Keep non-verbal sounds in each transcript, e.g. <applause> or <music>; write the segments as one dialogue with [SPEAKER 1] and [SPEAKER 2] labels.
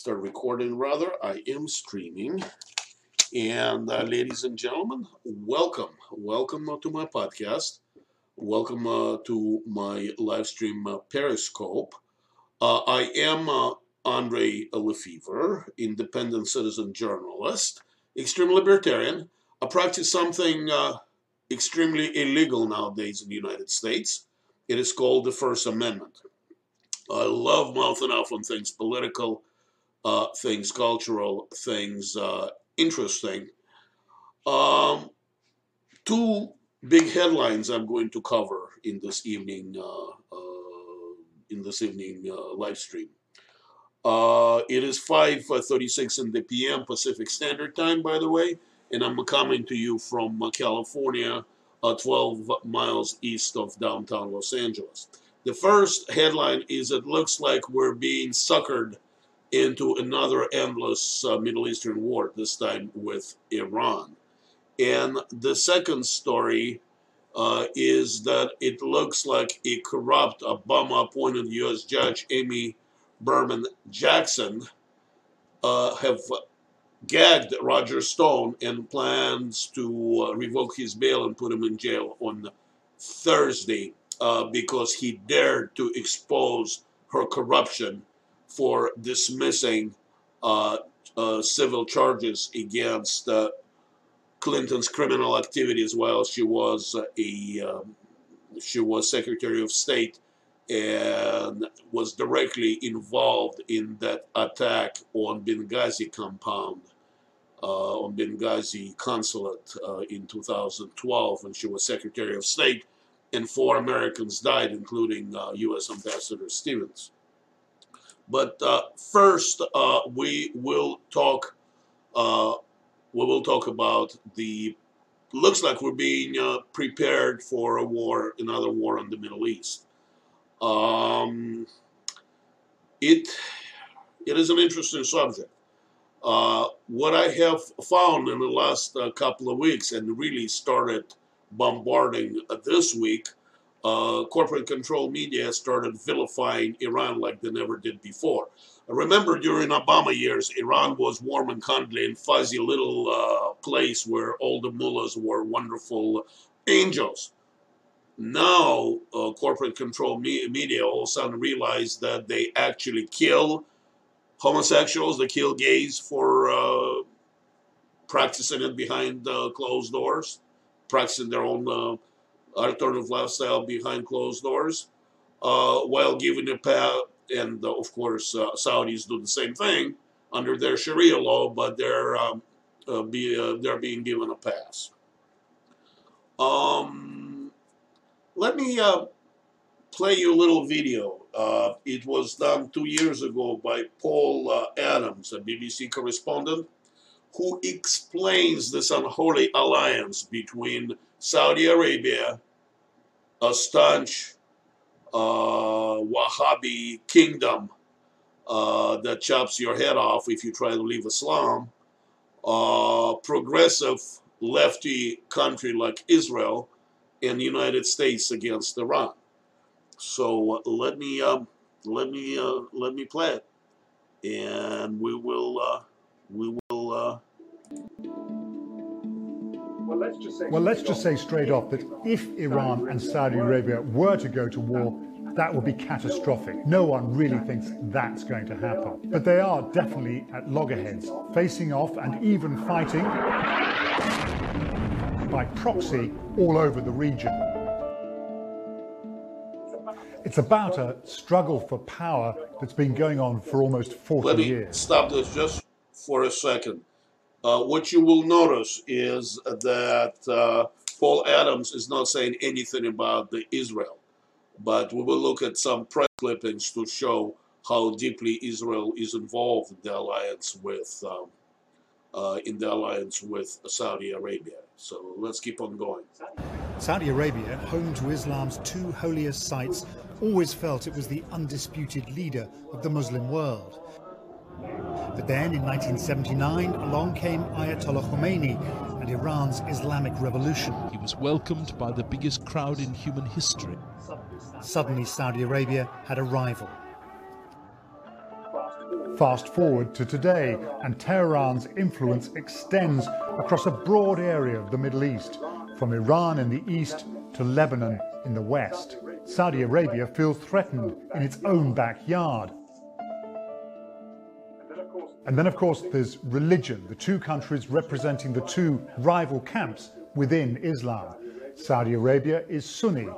[SPEAKER 1] start recording rather. I am streaming. And uh, ladies and gentlemen, welcome. Welcome uh, to my podcast. Welcome uh, to my live stream uh, Periscope. Uh, I am uh, Andre Lefevre, independent citizen journalist, extreme libertarian. I practice something extremely illegal nowadays in the United States. It is called the First Amendment. I love mouthing off on things political, uh, things cultural, things uh, interesting. Um, two big headlines I'm going to cover in this evening uh, uh in this evening uh, live stream. Uh, it is 5:36 in the p.m. Pacific Standard Time, by the way, and I'm coming to you from California, 12 miles east of downtown Los Angeles. The first headline is it looks like we're being suckered into another endless uh, Middle Eastern war, this time with Iran. And the second story uh, is that it looks like a corrupt Obama appointed U.S. Judge Amy Berman Jackson uh, have gagged Roger Stone and plans to uh, revoke his bail and put him in jail on Thursday uh, because he dared to expose her corruption for dismissing uh, uh, civil charges against uh, Clinton's criminal activities while she was a um, she was Secretary of State and was directly involved in that attack on Benghazi compound, uh, on Benghazi consulate uh, in 2012 when she was Secretary of State, and four Americans died, including uh, U.S. Ambassador Stevens. But uh, first, uh, we will talk. Uh, we will talk about the. Looks like we're being uh, prepared for a war, another war in the Middle East. Um, it it is an interesting subject. Uh, what I have found in the last uh, couple of weeks, and really started bombarding this week, uh, corporate control media started vilifying Iran like they never did before. I Remember, during Obama years, Iran was warm and cuddly and fuzzy little uh, place where all the mullahs were wonderful angels. Now, uh, corporate control me media all of a sudden realized that they actually kill homosexuals, they kill gays for uh, practicing it behind uh, closed doors, practicing their own uh, alternative lifestyle behind closed doors, uh, while giving a path, and uh, of course uh, Saudis do the same thing under their Sharia law, but they're um, uh, be, uh, they're being given a pass. Um, let me uh, play you a little video. it was done two years ago by Paul Adams, a BBC correspondent, who explains this unholy alliance between Saudi Arabia, a staunch uh, Wahhabi kingdom uh, that chops your head off if you try to leave Islam, uh, progressive lefty country like Israel, and the United States against Iran. So let me um, let me uh, let me play it, and we will uh, we will
[SPEAKER 2] well, let's just say, well, let's just say straight off that if Iran and Saudi Arabia were to go to war, that would be catastrophic. No one really thinks that's going to happen. But they are definitely at loggerheads, facing off and even fighting by proxy all over the region. It's about a struggle for power that's been going on for almost 40
[SPEAKER 1] Let me
[SPEAKER 2] years.
[SPEAKER 1] Stop this just for a second. Uh, what you will notice is that uh, Paul Adams is not saying anything about the Israel, but we will look at some press clippings to show how deeply Israel is involved in the alliance with um, uh, in the alliance with Saudi Arabia. So let's keep on going.
[SPEAKER 2] Saudi Arabia, home to Islam's two holiest sites, always felt it was the undisputed leader of the Muslim world. But then in 1979, along came Ayatollah Khomeini and Iran's Islamic Revolution.
[SPEAKER 3] He was welcomed by the biggest crowd in human history.
[SPEAKER 2] Suddenly, Saudi Arabia had a rival. Fast forward to today, and Tehran's influence extends across a broad area of the Middle East, from Iran in the east to Lebanon in the west. Saudi Arabia feels threatened in its own backyard. And then, of course, there's religion, the two countries representing the two rival camps within Islam. Saudi Arabia is Sunni,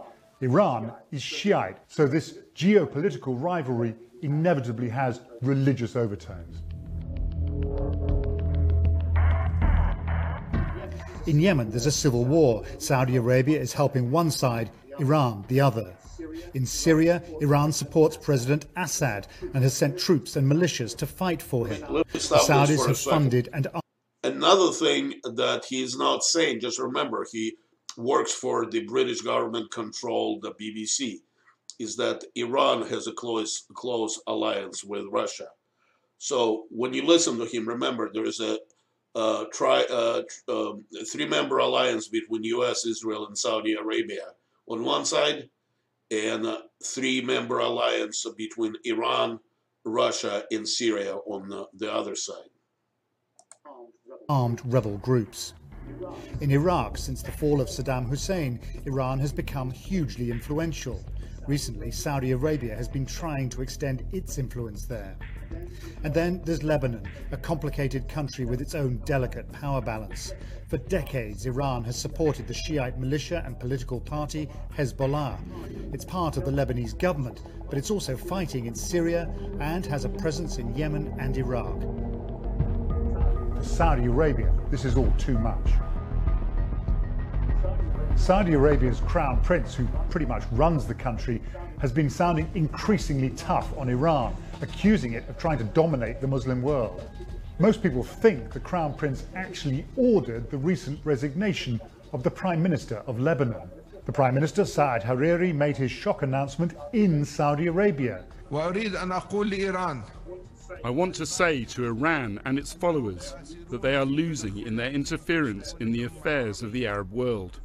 [SPEAKER 2] Iran is Shiite. So this geopolitical rivalry inevitably has religious overtones. In Yemen, there's a civil war. Saudi Arabia is helping one side, Iran the other. In Syria, Iran supports President Assad and has sent troops and militias to fight for him. The Saudis have funded and.
[SPEAKER 1] Another thing that he's not saying, just remember, he works for the British government controlled BBC, is that Iran has a close, close alliance with Russia. So when you listen to him, remember there is a uh, tri, uh, uh, three-member alliance between U.S., Israel, and Saudi Arabia on one side, and three-member alliance between Iran, Russia, and Syria on the, the other side.
[SPEAKER 2] Armed rebel groups. In Iraq, since the fall of Saddam Hussein, Iran has become hugely influential. Recently, Saudi Arabia has been trying to extend its influence there. And then there's Lebanon, a complicated country with its own delicate power balance. For decades, Iran has supported the Shiite militia and political party Hezbollah. It's part of the Lebanese government, but it's also fighting in Syria and has a presence in Yemen and Iraq. For Saudi Arabia, this is all too much. Saudi Arabia's crown prince, who pretty much runs the country, has been sounding increasingly tough on Iran, accusing it of trying to dominate the Muslim world. Most people think the crown prince actually ordered the recent resignation of the prime minister of Lebanon. The prime minister, Saad Hariri, made his shock announcement in Saudi Arabia.
[SPEAKER 4] I want to say to Iran and its followers that they are losing in their interference in the affairs of the Arab world.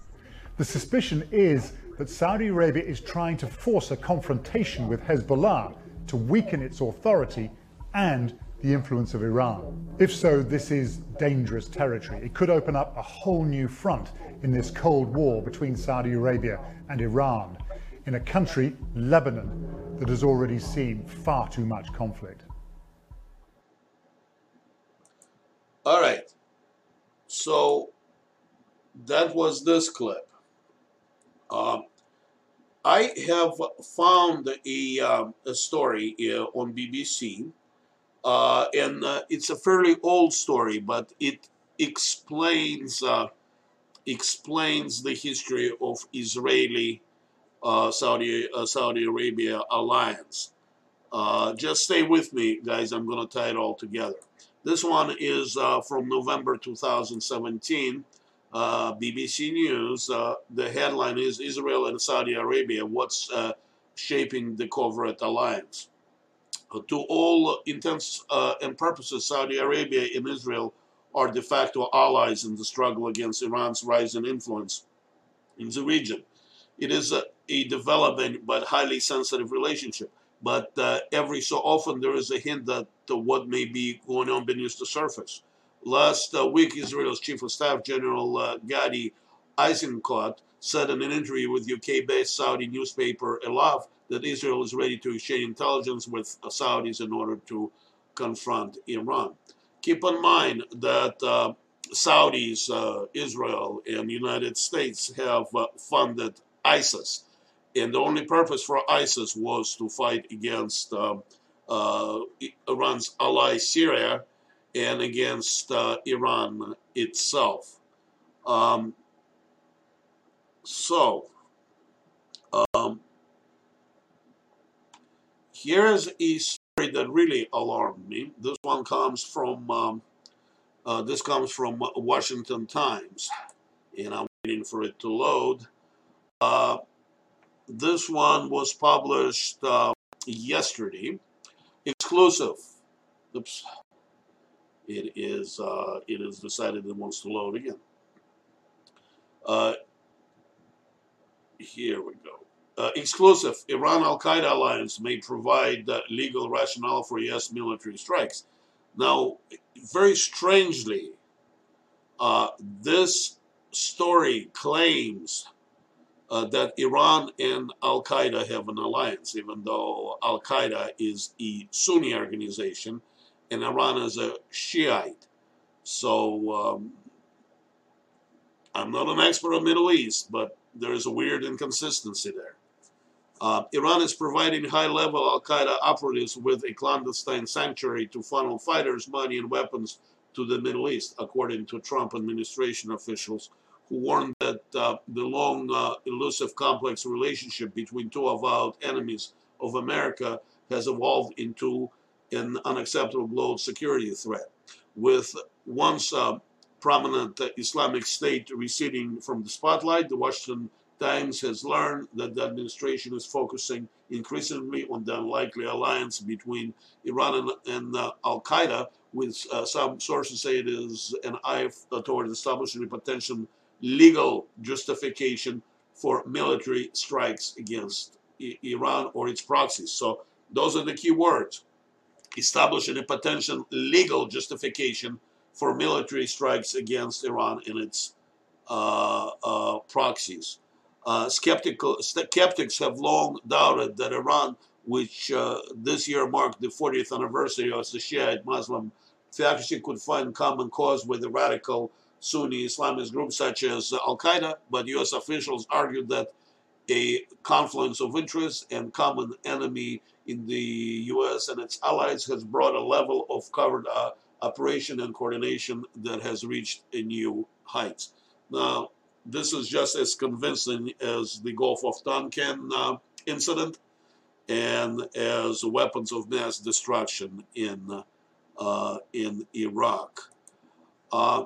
[SPEAKER 2] The suspicion is that Saudi Arabia is trying to force a confrontation with Hezbollah to weaken its authority and the influence of Iran. If so, this is dangerous territory. It could open up a whole new front in this Cold War between Saudi Arabia and Iran, in a country, Lebanon, that has already seen far too much conflict.
[SPEAKER 1] All right. So that was this clip. Uh, I have found a, uh, a story uh, on BBC, uh, and uh, it's a fairly old story, but it explains uh, explains the history of Israeli Saudi Saudi Arabia alliance. just stay with me, guys. I'm going to tie it all together. This one is from November 2017 uh, BBC News, uh, the headline is Israel and Saudi Arabia, what's uh, shaping the covert alliance. Uh, to all intents uh, and purposes, Saudi Arabia and Israel are de facto allies in the struggle against Iran's rising influence in the region. It is a, a developing but highly sensitive relationship. But uh, every so often there is a hint that what may be going on beneath the surface. Last uh, week, Israel's Chief of Staff General uh, Gadi Eisenkot said in an interview with UK-based Saudi newspaper Al-Wafd that Israel is ready to exchange intelligence with uh, Saudis in order to confront Iran. Keep in mind that uh, Saudis, uh, Israel, and the United States have uh, funded ISIS. And the only purpose for ISIS was to fight against uh, Iran's ally Syria and against uh, Iran itself. Um, so, um, here's a story that really alarmed me. This one comes from um, uh, this comes from Washington Times, and I'm waiting for it to load. Uh, this one was published uh, yesterday, exclusive. Oops, it is uh, decided it wants to load again. Uh, here we go. uh, exclusive Iran Al Qaeda alliance may provide uh, legal rationale for U.S. military strikes. Now, very strangely, uh, this story claims uh, that Iran and Al Qaeda have an alliance, even though Al Qaeda is a Sunni organization and Iran is a Shiite. So um, I'm not an expert on Middle East, but there is a weird inconsistency there. Uh, Iran is providing high-level Al-Qaeda operatives with a clandestine sanctuary to funnel fighters, money, and weapons to the Middle East, according to Trump administration officials who warned that uh, the long, uh, elusive, complex relationship between two avowed enemies of America has evolved into an unacceptable global security threat. With once uh, prominent Islamic State receding from the spotlight, the Washington Times has learned that the administration is focusing increasingly on the unlikely alliance between Iran and, and uh, Al Qaeda, with uh, some sources say it is an eye toward establishing a potential legal justification for military strikes against I Iran or its proxies. So those are the key words. Establishing a potential legal justification for military strikes against Iran and its uh, uh, proxies. Uh, skeptical, skeptics have long doubted that Iran, which uh, this year marked the 40th anniversary of the Shiite Muslim faction, could find common cause with the radical Sunni Islamist groups such as Al Qaeda, but U.S. officials argued that a confluence of interests and common enemy in the U.S. and its allies has brought a level of covert uh, operation and coordination that has reached a new height. Now, this is just as convincing as the Gulf of Tonkin uh, incident and as weapons of mass destruction in uh, in Iraq. Uh,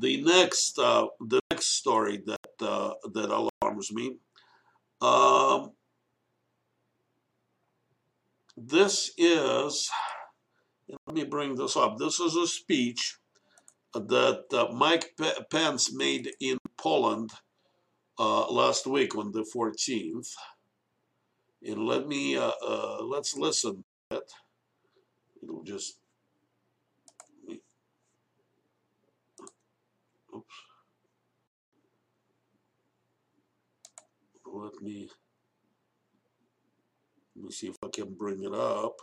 [SPEAKER 1] the next uh, the next story that uh, that alarms me. Um, this is let me bring this up. This is a speech that uh, Mike Pence made in Poland uh, last week on the 14th. And let me, uh, uh let's listen to it. It'll just, Let me, let me see if I can bring it up.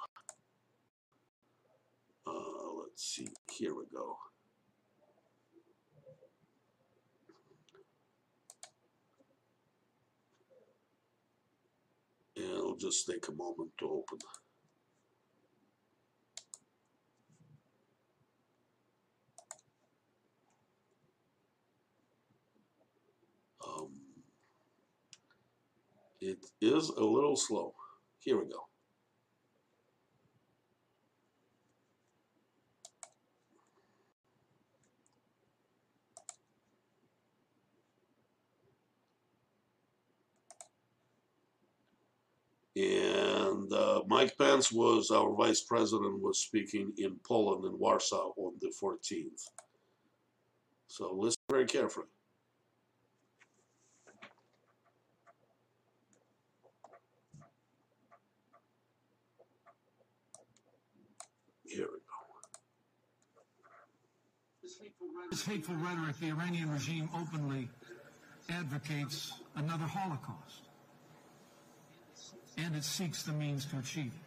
[SPEAKER 1] Uh, let's see, here we go. and it'll just take a moment to open. Um, it is a little slow. Here we go. And uh, Mike Pence was our vice president, was speaking in Poland in Warsaw on the 14th. So listen very carefully. Here we go.
[SPEAKER 5] This hateful rhetoric, the Iranian regime openly advocates another Holocaust and it seeks the means to achieve it.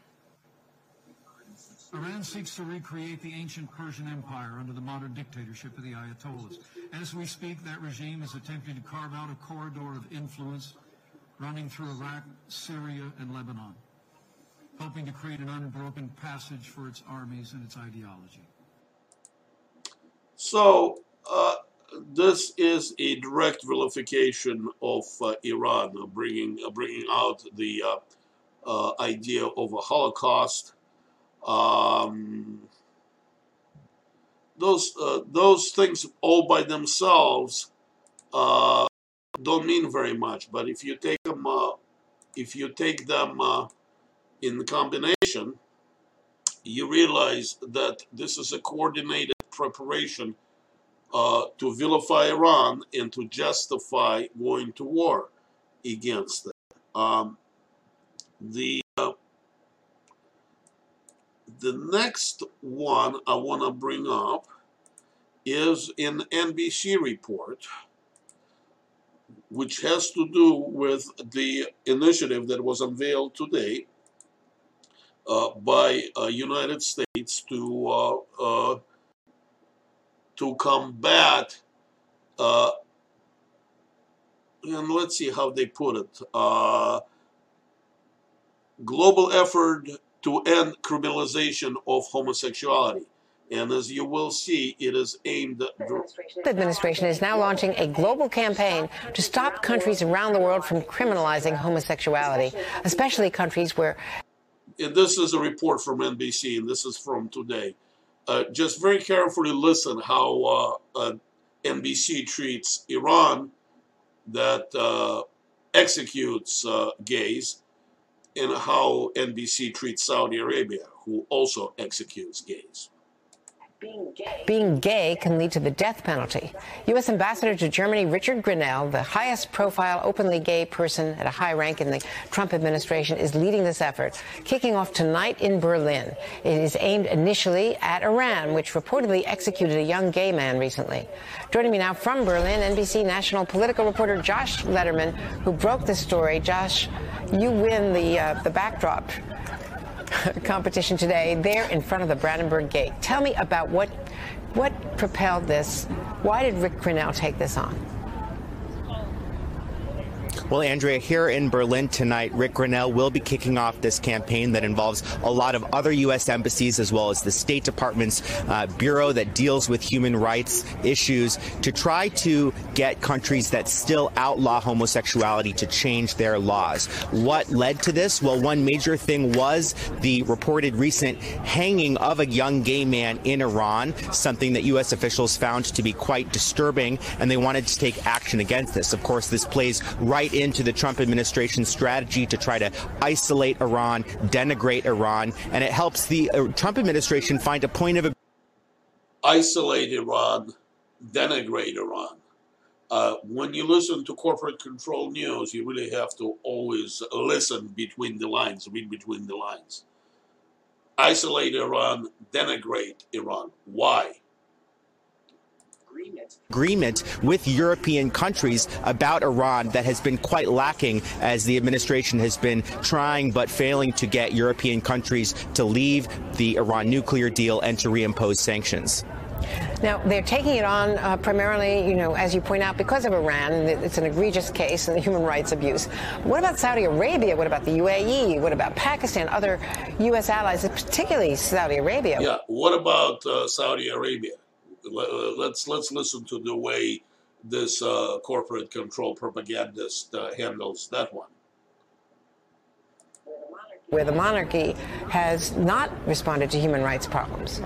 [SPEAKER 5] Iran seeks to recreate the ancient Persian Empire under the modern dictatorship of the Ayatollahs. As we speak, that regime is attempting to carve out a corridor of influence running through Iraq, Syria, and Lebanon, hoping to create an unbroken passage for its armies and its ideology.
[SPEAKER 1] So, uh, this is a direct vilification of uh, Iran, uh, bringing uh, bringing out the uh, idea of a Holocaust. Um, those those things all by themselves don't mean very much, but if you take them if you take them in combination, you realize that this is a coordinated preparation uh, to vilify Iran and to justify going to war against it. Um, the uh, the next one I want to bring up is an NBC report, which has to do with the initiative that was unveiled today uh, by uh, United States to uh, uh to combat uh, and let's see how they put it uh, global effort to end criminalization of homosexuality. And as you will see, it is aimed at.
[SPEAKER 6] The administration is now launching a global campaign to stop countries around the world from criminalizing homosexuality, especially countries where.
[SPEAKER 1] And this is a report from NBC, and this is from today. Uh, just very carefully listen how uh, uh NBC treats Iran that uh, executes uh, gays and how NBC treats Saudi Arabia, who also executes gays.
[SPEAKER 6] Being gay. Can lead to the death penalty. U.S. Ambassador to Germany Richard Grenell, the highest profile openly gay person at a high rank in the Trump administration, is leading this effort, kicking off tonight in Berlin. It is aimed initially at Iran, which reportedly executed a young gay man recently. Joining me now from Berlin, NBC national political reporter Josh Lederman, who broke this story. Josh, you win the, uh, the backdrop <laughs> competition today there in front of the Brandenburg Gate. Tell me about what what propelled this. Why did Rick Grenell take this on?
[SPEAKER 7] Well, Andrea, here in Berlin tonight, Rick Grenell will be kicking off this campaign that involves a lot of other U.S. embassies as well as the State Department's uh, bureau that deals with human rights issues to try to get countries that still outlaw homosexuality to change their laws. What led to this? Well, one major thing was the reported recent hanging of a young gay man in Iran, something that U.S. officials found to be quite disturbing, and they wanted to take action against this. Of course, this plays right into the Trump administration's strategy to try to isolate Iran, denigrate Iran, and it helps the uh, Trump administration find a point of
[SPEAKER 1] isolate Iran, denigrate Iran. Uh, when you listen to corporate control news, you really have to always listen between the lines, read between the lines. Isolate Iran, denigrate Iran. Why?
[SPEAKER 7] Agreement with European countries about Iran that has been quite lacking as the administration has been trying but failing to get European countries to leave the Iran nuclear deal and to reimpose sanctions.
[SPEAKER 6] Now, they're taking it on uh, primarily, you know, as you point out, because of Iran. It's an egregious case and <laughs> human rights abuse. What about Saudi Arabia? What about the UAE? What about Pakistan? Other U.S. allies, particularly Saudi Arabia?
[SPEAKER 1] Yeah. What about uh, Saudi Arabia? Uh, let's let's listen to the way this uh, corporate control propagandist uh, handles that one.
[SPEAKER 6] Where the monarchy has not responded to human rights problems.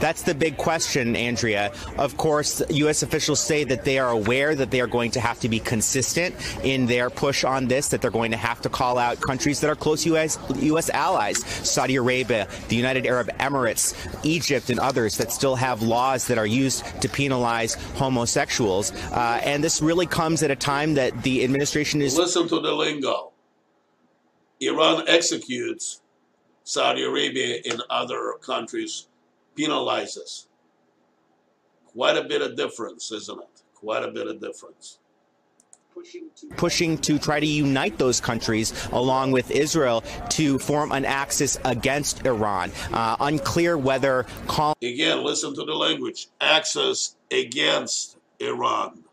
[SPEAKER 7] That's the big question, Andrea. Of course, U.S. officials say that they are aware that they are going to have to be consistent in their push on this, that they're going to have to call out countries that are close U.S. U.S. allies, Saudi Arabia, the United Arab Emirates, Egypt, and others that still have laws that are used to penalize homosexuals. Uh, and this really comes at a time that the administration is.
[SPEAKER 1] Listen to the lingo. Iran executes Saudi Arabia and other countries penalizes. Quite a bit of difference, isn't it? Quite a bit of difference.
[SPEAKER 7] Pushing to try to unite those countries along with Israel to form an axis against Iran. Uh, unclear whether. Call-
[SPEAKER 1] Again, listen to the language axis against Iran,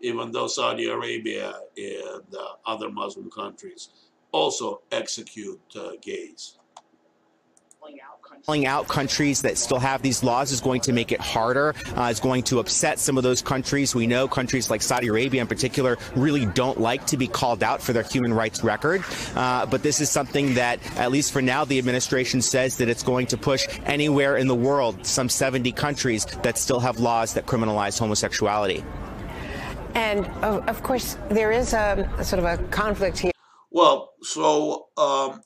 [SPEAKER 1] even though Saudi Arabia and uh, other Muslim countries also execute uh, gays
[SPEAKER 7] calling out countries that still have these laws is going to make it harder. Uh, is going to upset some of those countries. We know countries like Saudi Arabia, in particular, really don't like to be called out for their human rights record. Uh, but this is something that, at least for now, the administration says that it's going to push anywhere in the world. Some 70 countries that still have laws that criminalize homosexuality.
[SPEAKER 6] And of course, there is a, a sort of a conflict here.
[SPEAKER 1] Well, so um,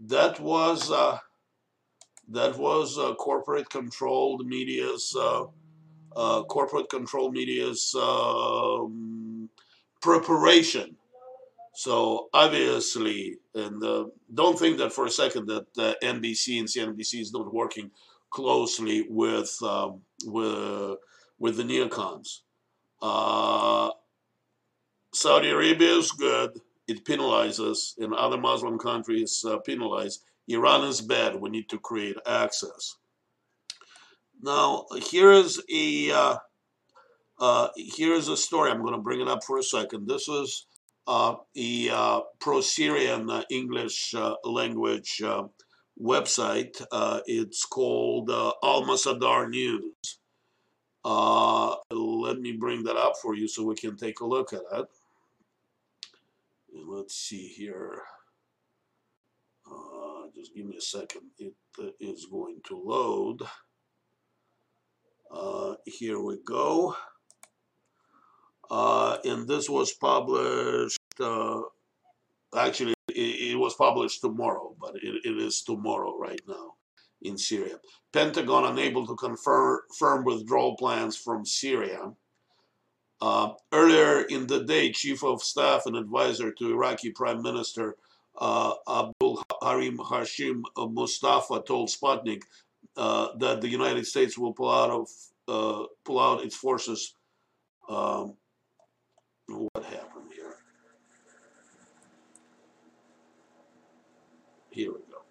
[SPEAKER 1] that was. Uh, that was uh, corporate controlled media's uh, uh, corporate control media's um, preparation. So obviously, and uh, don't think that for a second that uh, NBC and CNBC is not working closely with um, with with the neocons. Saudi Arabia is good. It penalizes, and other Muslim countries penalize. Iran is bad. We need to create access. Now, here is a uh, uh, here's a story. I'm going to bring it up for a second. This is uh, a uh, pro-Syrian uh, English uh, language uh, website. it's called Al Masdar News. let me bring that up for you so we can take a look at it. Let's see here. Just give me a second. It is going to load. here we go. Uh, and this was published, uh, actually, it, it, was published tomorrow, but it, it is tomorrow right now in Syria. Pentagon unable to confirm firm withdrawal plans from Syria. Uh, earlier in the day, Chief of Staff and advisor to Iraqi Prime Minister uh, Harim Hashim Mustafa told Sputnik uh, that the United States will pull out of uh, pull out its forces um, what happened here. Here we go.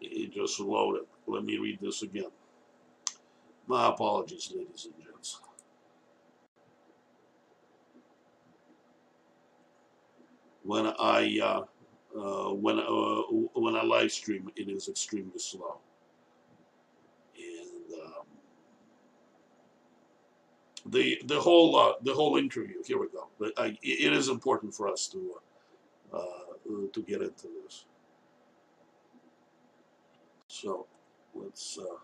[SPEAKER 1] It just loaded. Let me read this again. My apologies, ladies and gents. When I uh, uh, when uh, when I live stream, it is extremely slow. And the the whole uh, the whole interview. Here we go. But I, it is important for us to uh, uh, to get into this. So let's. Uh,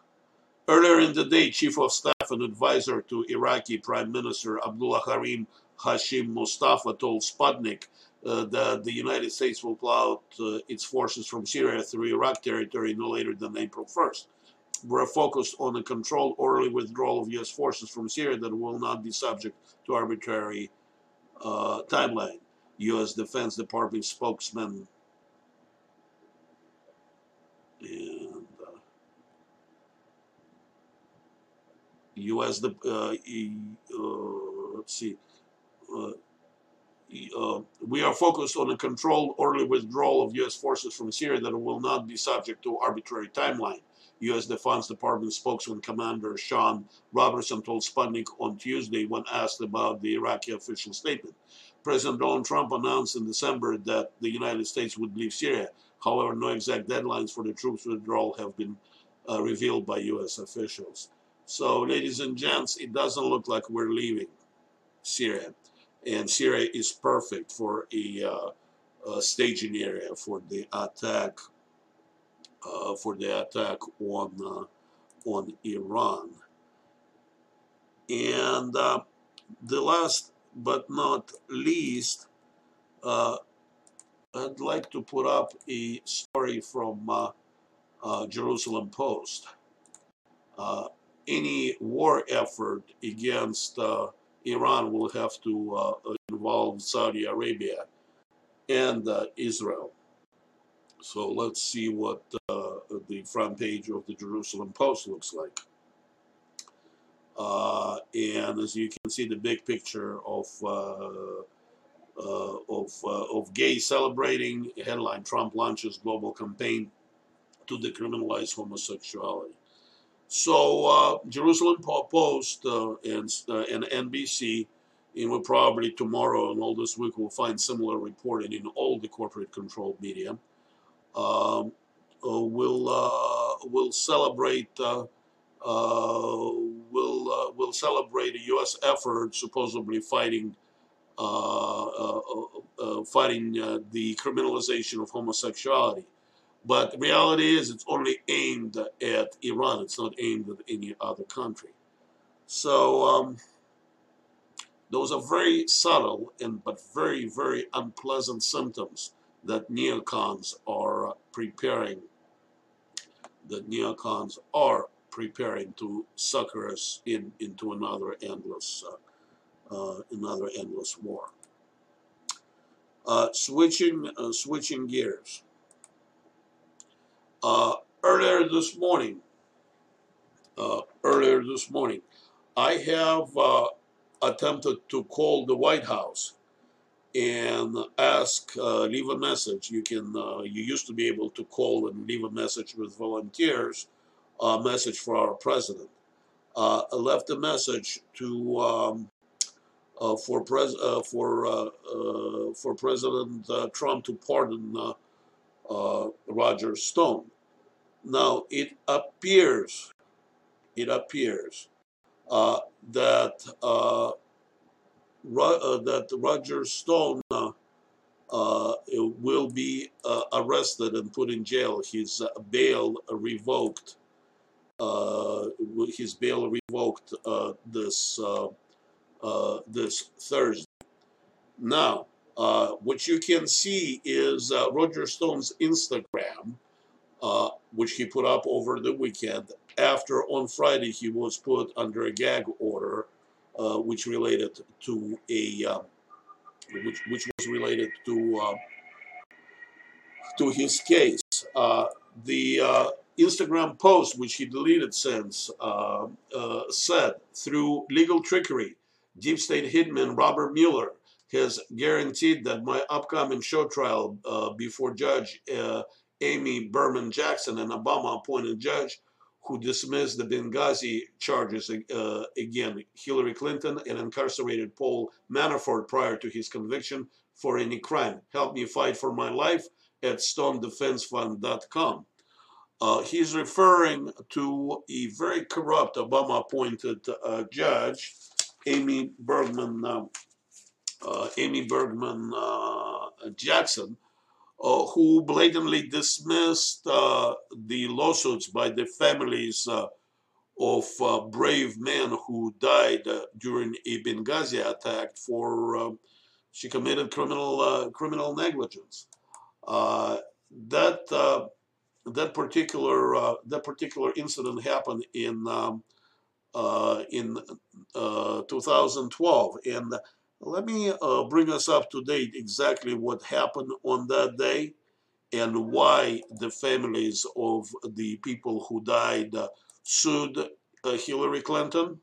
[SPEAKER 1] earlier in the day, Chief of Staff and advisor to Iraqi Prime Minister Abdullah Harim Hashim Mustafa told Sputnik that the United States will pull out uh, its forces from Syria through Iraq territory no later than April 1st We're focused on a controlled orderly withdrawal of U.S. forces from Syria that will not be subject to arbitrary uh, timeline. U.S. Defense Department spokesman and uh, U.S. Uh, uh, let's see. Uh, we are focused on a controlled orderly withdrawal of U.S. forces from Syria that will not be subject to arbitrary timeline. U.S. Defense Department spokesman Commander Sean Robertson told Sputnik on Tuesday when asked about the Iraqi official statement. President Donald Trump announced in December that the United States would leave Syria. However, no exact deadlines for the troops withdrawal have been uh, revealed by U.S. officials. So, ladies and gents, it doesn't look like we're leaving Syria. And Syria is perfect for a, uh, a staging area for the attack uh, for the attack on uh, on Iran. And uh, the last but not least, uh, I'd like to put up a story from uh, Jerusalem Post. any war effort against Iran will have to involve Saudi Arabia and Israel. So let's see what uh, the front page of the Jerusalem Post looks like. Uh, and as you can see, the big picture of uh, uh of uh, of gays celebrating headline: Trump launches global campaign to decriminalize homosexuality. So uh, Jerusalem Post and and NBC and we'll probably tomorrow and all this week we'll find similar reporting in all the corporate controlled media um, uh, will uh, will celebrate uh, will will celebrate a U.S. effort supposedly fighting fighting the criminalization of homosexuality. But reality is, it's only aimed at Iran. It's not aimed at any other country. So um, those are very subtle and but very very unpleasant symptoms that neocons are preparing, that neocons are preparing to sucker us in into another endless uh, uh, another endless war. Uh, switching, uh, switching gears. Uh, earlier this morning, uh, earlier this morning, I have attempted to call the White House and ask, uh, leave a message. You can, uh, you used to be able to call and leave a message with volunteers, a message for our president. Uh, I left a message to um, uh, for pres uh, for uh, for President Trump to pardon Uh, Roger Stone. Now it appears, it appears uh, that uh, uh, that Roger Stone uh, uh, will be arrested and put in jail. His bail revoked. his bail revoked this this Thursday. Now, uh, what you can see is uh, Roger Stone's Instagram, uh, which he put up over the weekend. After on Friday, he was put under a gag order uh, which related to a uh, which which was related to uh, to his case. the Instagram post, which he deleted since, said through legal trickery, deep state hitman Robert Mueller has guaranteed that my upcoming show trial uh, before Judge uh, Amy Berman Jackson, an Obama appointed judge, who dismissed the Benghazi charges uh, again Hillary Clinton and incarcerated Paul Manafort prior to his conviction for any crime. Help me fight for my life at stonedefensefund.com. Uh, he's referring to a very corrupt Obama appointed uh, judge, Amy Bergman, uh Amy Bergman uh, Jackson, uh, who blatantly dismissed uh, the lawsuits by the families uh, of uh, brave men who died uh, during a Benghazi attack for um, she committed criminal uh, criminal negligence. that that particular that particular incident happened in um, in 2012 and let me uh, bring us up to date exactly what happened on that day and why the families of the people who died uh, sued uh, Hillary Clinton.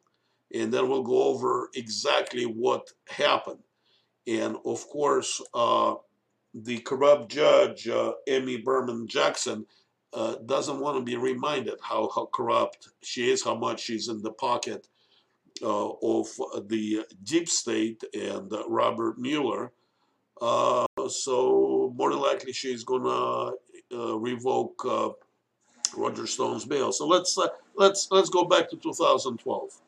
[SPEAKER 1] And then we'll go over exactly what happened. And of course, uh, the corrupt judge, uh, Amy Berman Jackson, uh, doesn't want to be reminded how, how corrupt she is, how much she's in the pocket uh, Uh, of the deep state and uh, Robert Mueller. Uh, so more than likely she's gonna uh, revoke uh, Roger Stone's bail. So let's let's let's go back to 2012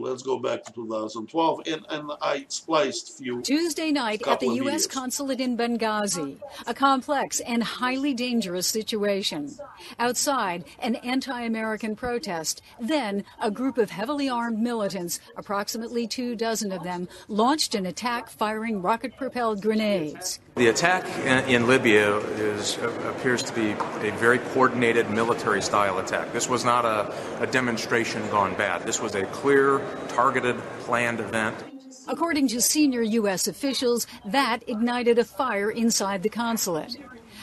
[SPEAKER 1] let's go back to 2012 and, and i spliced few
[SPEAKER 8] tuesday night at the u.s consulate in benghazi a complex and highly dangerous situation. Outside an anti-american protest then a group of heavily armed militants approximately two dozen of them launched an attack firing rocket-propelled grenades
[SPEAKER 9] the attack in Libya is, uh, appears to be a very coordinated military style attack. This was not a, a demonstration gone bad. This was a clear, targeted, planned event.
[SPEAKER 8] According to senior U.S. officials, that ignited a fire inside the consulate.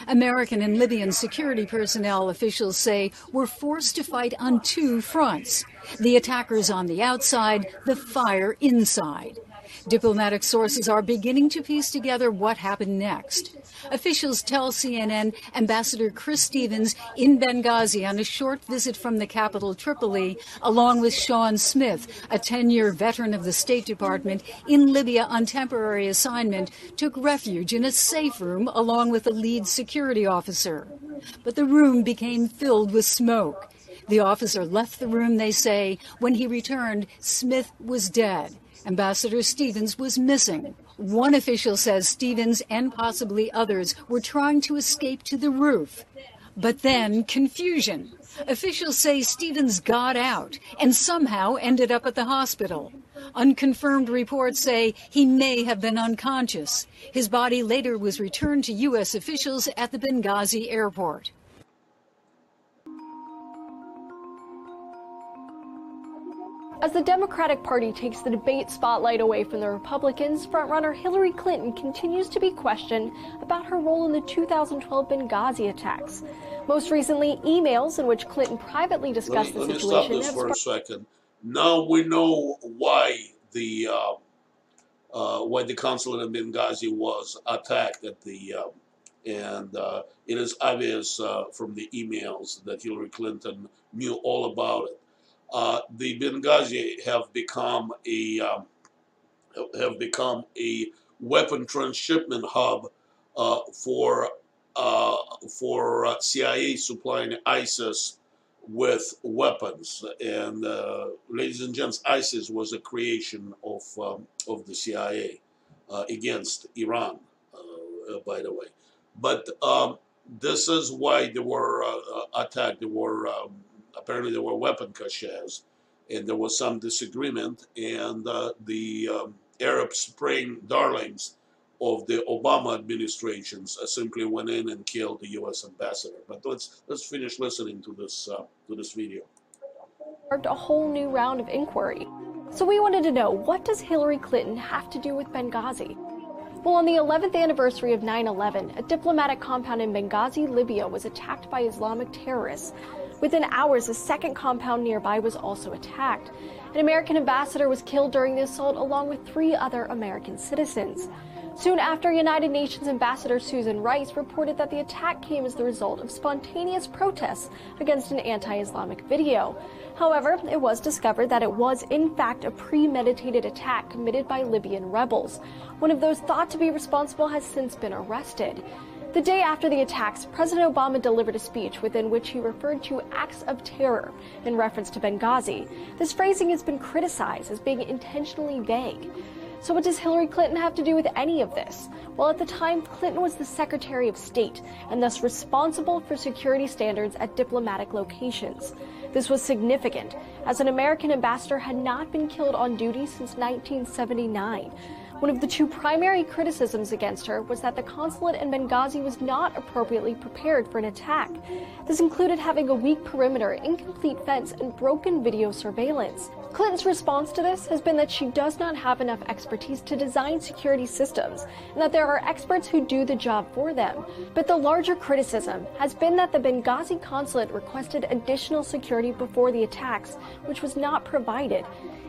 [SPEAKER 8] American and Libyan security personnel, officials say, were forced to fight on two fronts the attackers on the outside, the fire inside. Diplomatic sources are beginning to piece together what happened next. Officials tell CNN Ambassador Chris Stevens in Benghazi on a short visit from the capital Tripoli, along with Sean Smith, a 10 year veteran of the State Department in Libya on temporary assignment, took refuge in a safe room along with a lead security officer. But the room became filled with smoke. The officer left the room, they say. When he returned, Smith was dead. Ambassador Stevens was missing. One official says Stevens and possibly others were trying to escape to the roof. But then confusion. Officials say Stevens got out and somehow ended up at the hospital. Unconfirmed reports say he may have been unconscious. His body later was returned to U.S. officials at the Benghazi airport.
[SPEAKER 10] As the Democratic Party takes the debate spotlight away from the Republicans, frontrunner Hillary Clinton continues to be questioned about her role in the 2012 Benghazi attacks. Most recently, emails in which Clinton privately discussed
[SPEAKER 1] let me,
[SPEAKER 10] the
[SPEAKER 1] let
[SPEAKER 10] situation.
[SPEAKER 1] me stop this for a second. Now we know why the uh, uh, why the consulate in Benghazi was attacked at the uh, and uh, it is obvious uh, from the emails that Hillary Clinton knew all about it. Uh, the Benghazi have become a um, have become a weapon transshipment hub uh, for uh, for uh, CIA supplying ISIS with weapons. And uh, ladies and gents, ISIS was a creation of um, of the CIA against Iran, by the way. But um, this is why they were attacked. There were um, apparently there were weapon caches, and there was some disagreement, and the um, Arab Spring darlings of the Obama administrations uh, simply went in and killed the U.S. ambassador. But let's let's finish listening to this uh, to this video.
[SPEAKER 10] A whole new round of inquiry. So we wanted to know what does Hillary Clinton have to do with Benghazi? Well, on the 11th anniversary of 9 11, a diplomatic compound in Benghazi, Libya, was attacked by Islamic terrorists. Within hours, a second compound nearby was also attacked. An American ambassador was killed during the assault, along with three other American citizens. Soon after, United Nations Ambassador Susan Rice reported that the attack came as the result of spontaneous protests against an anti Islamic video. However, it was discovered that it was, in fact, a premeditated attack committed by Libyan rebels. One of those thought to be responsible has since been arrested. The day after the attacks, President Obama delivered a speech within which he referred to acts of terror in reference to Benghazi. This phrasing has been criticized as being intentionally vague. So, what does Hillary Clinton have to do with any of this? Well, at the time, Clinton was the Secretary of State and thus responsible for security standards at diplomatic locations. This was significant, as an American ambassador had not been killed on duty since 1979. One of the two primary criticisms against her was that the consulate in Benghazi was not appropriately prepared for an attack. This included having a weak perimeter, incomplete fence, and broken video surveillance. Clinton's response to this has been that she does not have enough expertise to design security systems and that there are experts who do the job for them. But the larger criticism has been that the Benghazi consulate requested additional security before the attacks, which was not provided.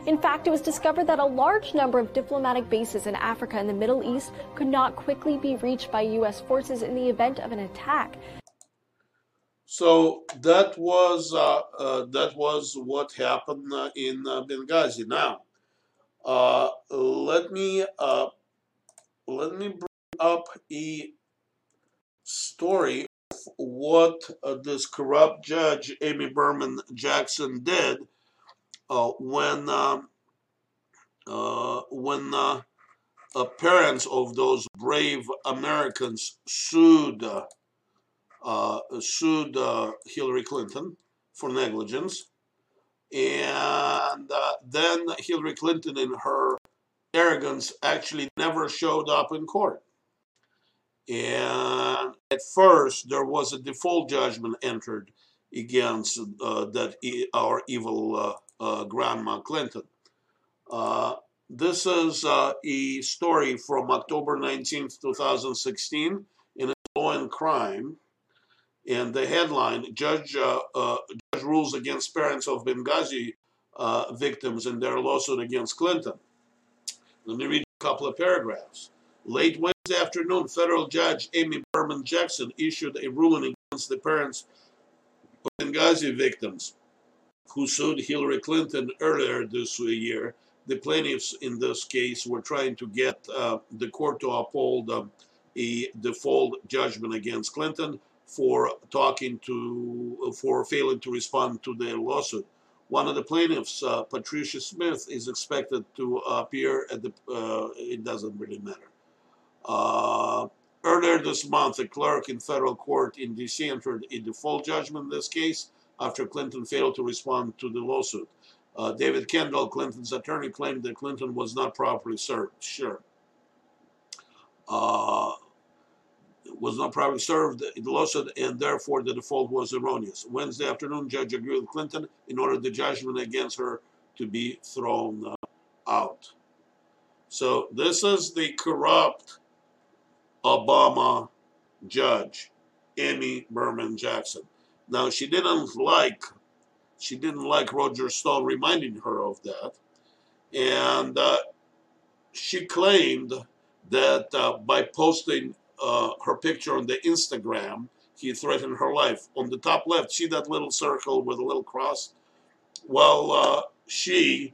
[SPEAKER 10] In fact, it was discovered that a large number of diplomatic bases in Africa and the Middle East could not quickly be reached by U.S. forces in the event of an attack.
[SPEAKER 1] So that was uh, uh, that was what happened uh, in uh, Benghazi. Now, uh, let me uh, let me bring up a story of what this corrupt judge Amy Berman Jackson did when um, uh, when uh, parents of those brave Americans sued uh, sued uh, Hillary Clinton for negligence, and uh, then Hillary Clinton, in her arrogance, actually never showed up in court. And at first, there was a default judgment entered against uh, that e our evil uh, uh, grandma Clinton. Uh, this is uh, a story from October 19th, 2016 in a Law and Crime. And the headline, Judge, Judge rules against parents of Benghazi victims in their lawsuit against Clinton. Let me read a couple of paragraphs. Late Wednesday afternoon, federal judge Amy Berman Jackson issued a ruling against the parents of Benghazi victims who sued Hillary Clinton earlier this year. The plaintiffs in this case were trying to get uh, the court to uphold um, a default judgment against Clinton for talking to, for failing to respond to their lawsuit. One of the plaintiffs, uh, Patricia Smith, is expected to appear at the, uh, it doesn't really matter. Uh, earlier this month, a clerk in federal court in D.C. entered a default judgment in this case after Clinton failed to respond to the lawsuit. Uh, David Kendall, Clinton's attorney, claimed that Clinton was not properly served. Sure. Uh, was not properly served in the lawsuit, and therefore the default was erroneous. Wednesday afternoon, judge agreed with Clinton in order the judgment against her to be thrown uh, out. So this is the corrupt Obama judge, Amy Berman Jackson. Now she didn't like she didn't like Roger Stone reminding her of that, and uh, she claimed that uh, by posting uh, her picture on the Instagram, he threatened her life. On the top left, see that little circle with a little cross? Well, uh, she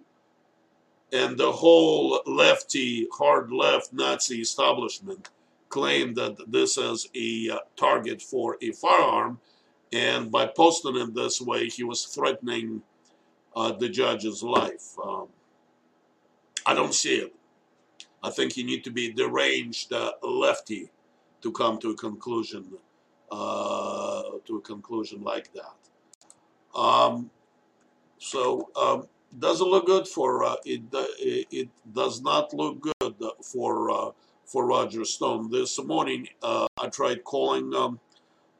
[SPEAKER 1] and the whole lefty, hard left Nazi establishment claimed that this is a uh, target for a firearm. And by posting it this way, he was threatening uh, the judge's life. Um, I don't see it. I think you need to be deranged uh, lefty to come to a conclusion uh, to a conclusion like that. Um, so um, doesn't look good for uh, it, it. It does not look good for uh, for Roger Stone. This morning, uh, I tried calling um, uh,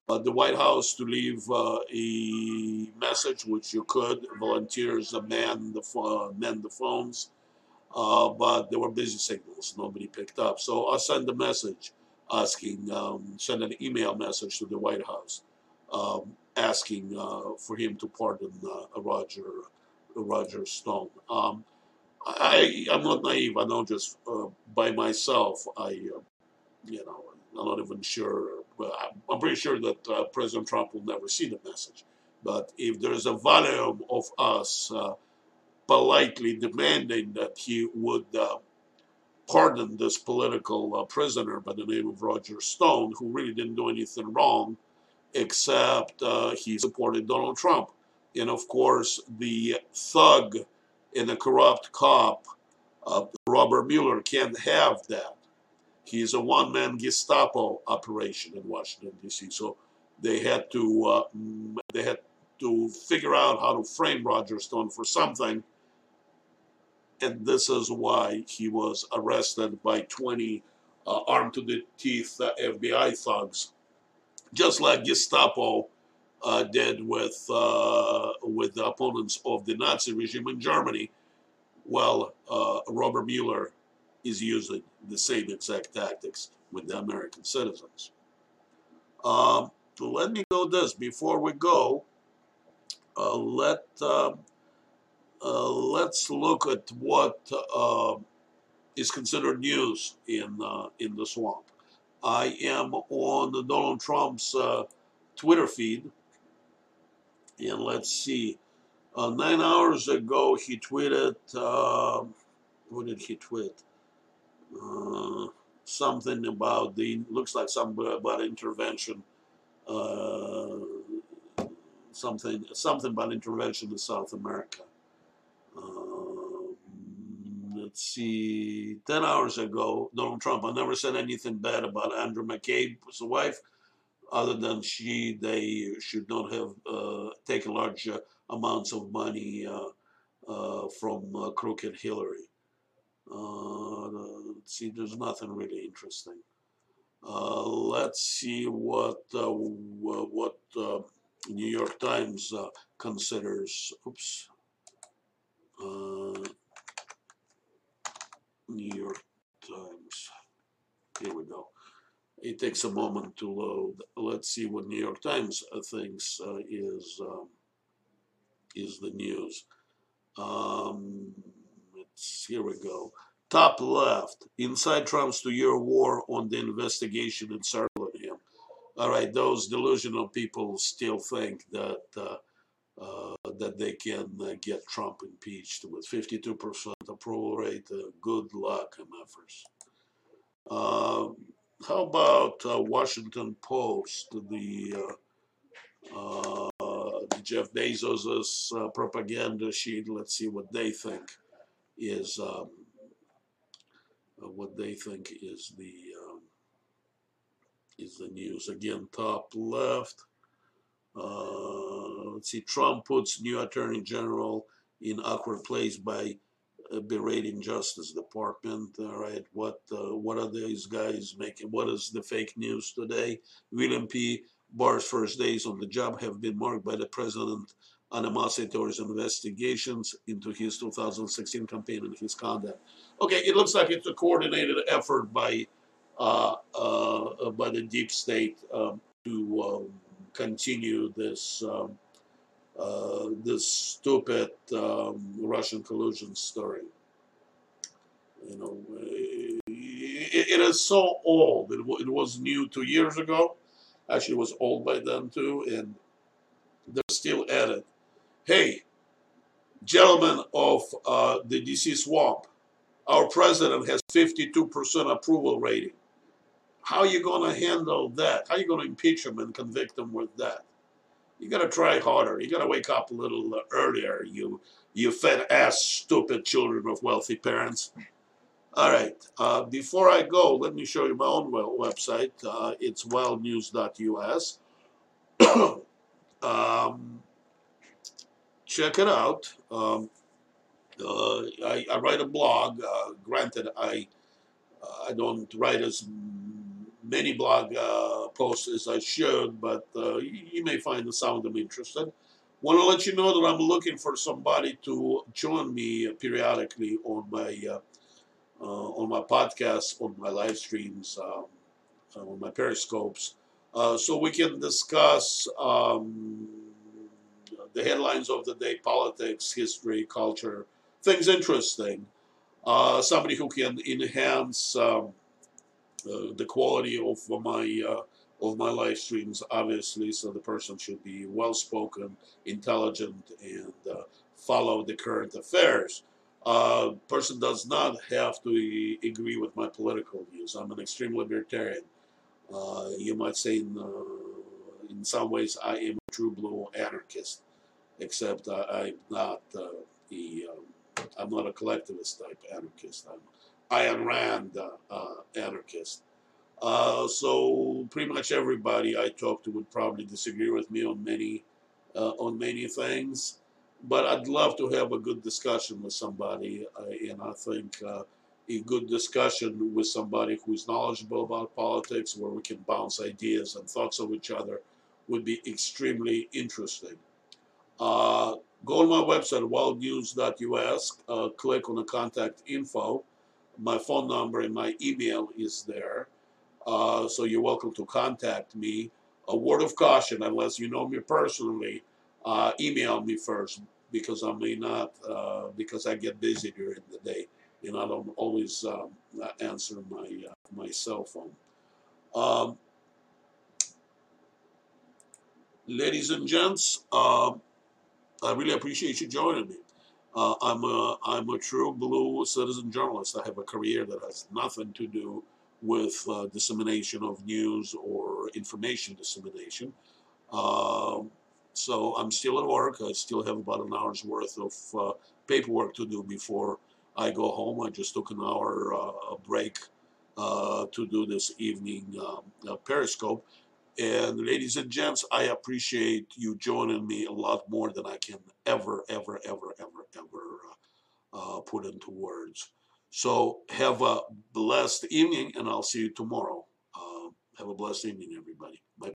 [SPEAKER 1] the White House to leave uh, a message, which you could. Volunteers man the the phones, uh, but there were busy signals. Nobody picked up. So I sent a message asking, um, send an email message to the White House, um, asking for him to pardon Roger Roger Stone. Um, I, I'm not naive. I know just uh, by myself, I, uh, you know, I'm not even sure. I'm pretty sure that uh, President Trump will never see the message. But if there's a volume of us uh, politely demanding that he would uh, pardon this political uh, prisoner by the name of Roger Stone, who really didn't do anything wrong, except he supported Donald Trump and of course the thug and the corrupt cop, uh, Robert Mueller, can't have that. He's a one-man Gestapo operation in Washington D.C. So they had to uh, they had to figure out how to frame Roger Stone for something, and this is why he was arrested by 20 uh, armed to the teeth uh, FBI thugs, just like Gestapo uh, did with uh, with the opponents of the Nazi regime in Germany, well, uh, Robert Mueller is using the same exact tactics with the American citizens. Um, let me go this before we go. Uh, let um, uh, let's look at what uh, is considered news in in the swamp. I am on Donald Trump's Twitter feed and let's see. Uh, nine hours ago, he tweeted, uh, what did he tweet? Uh, something about the, looks like something about intervention, uh, something, something about intervention in South America. Um, let's see, 10 hours ago, Donald Trump, I never said anything bad about Andrew McCabe's wife other than she, they should not have uh, taken large uh, amounts of money uh, from crooked Hillary. Uh, see, there's nothing really interesting. Uh, let's see what uh, what New York Times considers. Oops. Uh, New York Times. Here we go it takes a moment to load. Let's see what New York Times uh, thinks uh, is um, is the news. Um, here we go. Top left, inside Trump's two-year war on the investigation in him. All right, those delusional people still think that uh, uh, that they can uh, get Trump impeached with 52% approval rate. Uh, good luck, MFers. Um, how about uh, Washington Post, the, uh, uh, Jeff Bezos's uh, propaganda sheet? Let's see what they think is um, uh, what they think is the um, is the news. Again, top left. Uh, let's see. Trump puts new Attorney General in awkward place by berating Justice Department. All right, what uh, what are these guys making? What is the fake news today? William P. Barr's first days on the job have been marked by the president animosity towards investigations into his 2016 campaign and his conduct. Okay, it looks like it's a coordinated effort by uh, uh, by the deep state um, to um, continue this um, uh, this stupid um, Russian collusion story. You know, it, it is so old. It, it was new two years ago. Actually, it was old by then too, and they're still at it. Hey, gentlemen of uh, the DC swamp, our president has 52% approval rating. How are you going to handle that? How are you going to impeach him and convict him with that? You got to try harder. You got to wake up a little earlier, you you fat ass stupid children of wealthy parents. All right. Uh, before I go, let me show you my own website. Uh, it's wildnews.us. <clears throat> check it out. Um, uh, I, I, write a blog. Uh, granted, I I don't write as many blog uh, posts as I should, but uh, you, you, may find some of them interesting. Want to let you know that I'm looking for somebody to join me periodically on my uh, on my podcast, on my live streams, um, on my periscopes, so we can discuss. Um, the headlines of the day, politics, history, culture, things interesting. Uh, somebody who can enhance um, uh, the quality of my uh, of my live streams, obviously. So the person should be well spoken, intelligent, and uh, follow the current affairs. Uh, person does not have to agree with my political views. I'm an extreme libertarian. Uh, you might say in, uh, in some ways I am a true blue anarchist except I, am not uh, the um, I'm not a collectivist type anarchist. I'm Ayn Rand uh, uh, anarchist. Uh, so pretty much everybody I talk to would probably disagree with me on many on many things, but I'd love to have a good discussion with somebody, and I think a good discussion with somebody who's knowledgeable about politics, where we can bounce ideas and thoughts of each other, would be extremely interesting. Uh, go to my website, wildnews.us, uh, click on the contact info. My phone number and my email is there. Uh, so you're welcome to contact me. A word of caution, unless you know me personally, uh, email me first because I may not, uh, because I get busy during the day and I don't always um, answer my, uh, my cell phone. Um, ladies and gents, um, I really appreciate you joining me. Uh, I'm a I'm a true blue citizen journalist. I have a career that has nothing to do with uh, dissemination of news or information dissemination. Uh, so I'm still at work. I still have about an hour's worth of uh, paperwork to do before I go home. I just took an hour uh, break uh, to do this evening um, Periscope. And ladies and gents, I appreciate you joining me a lot more than I can ever, ever, ever, ever, ever uh, uh, put into words. So have a blessed evening, and I'll see you tomorrow. Uh, have a blessed evening, everybody. Bye.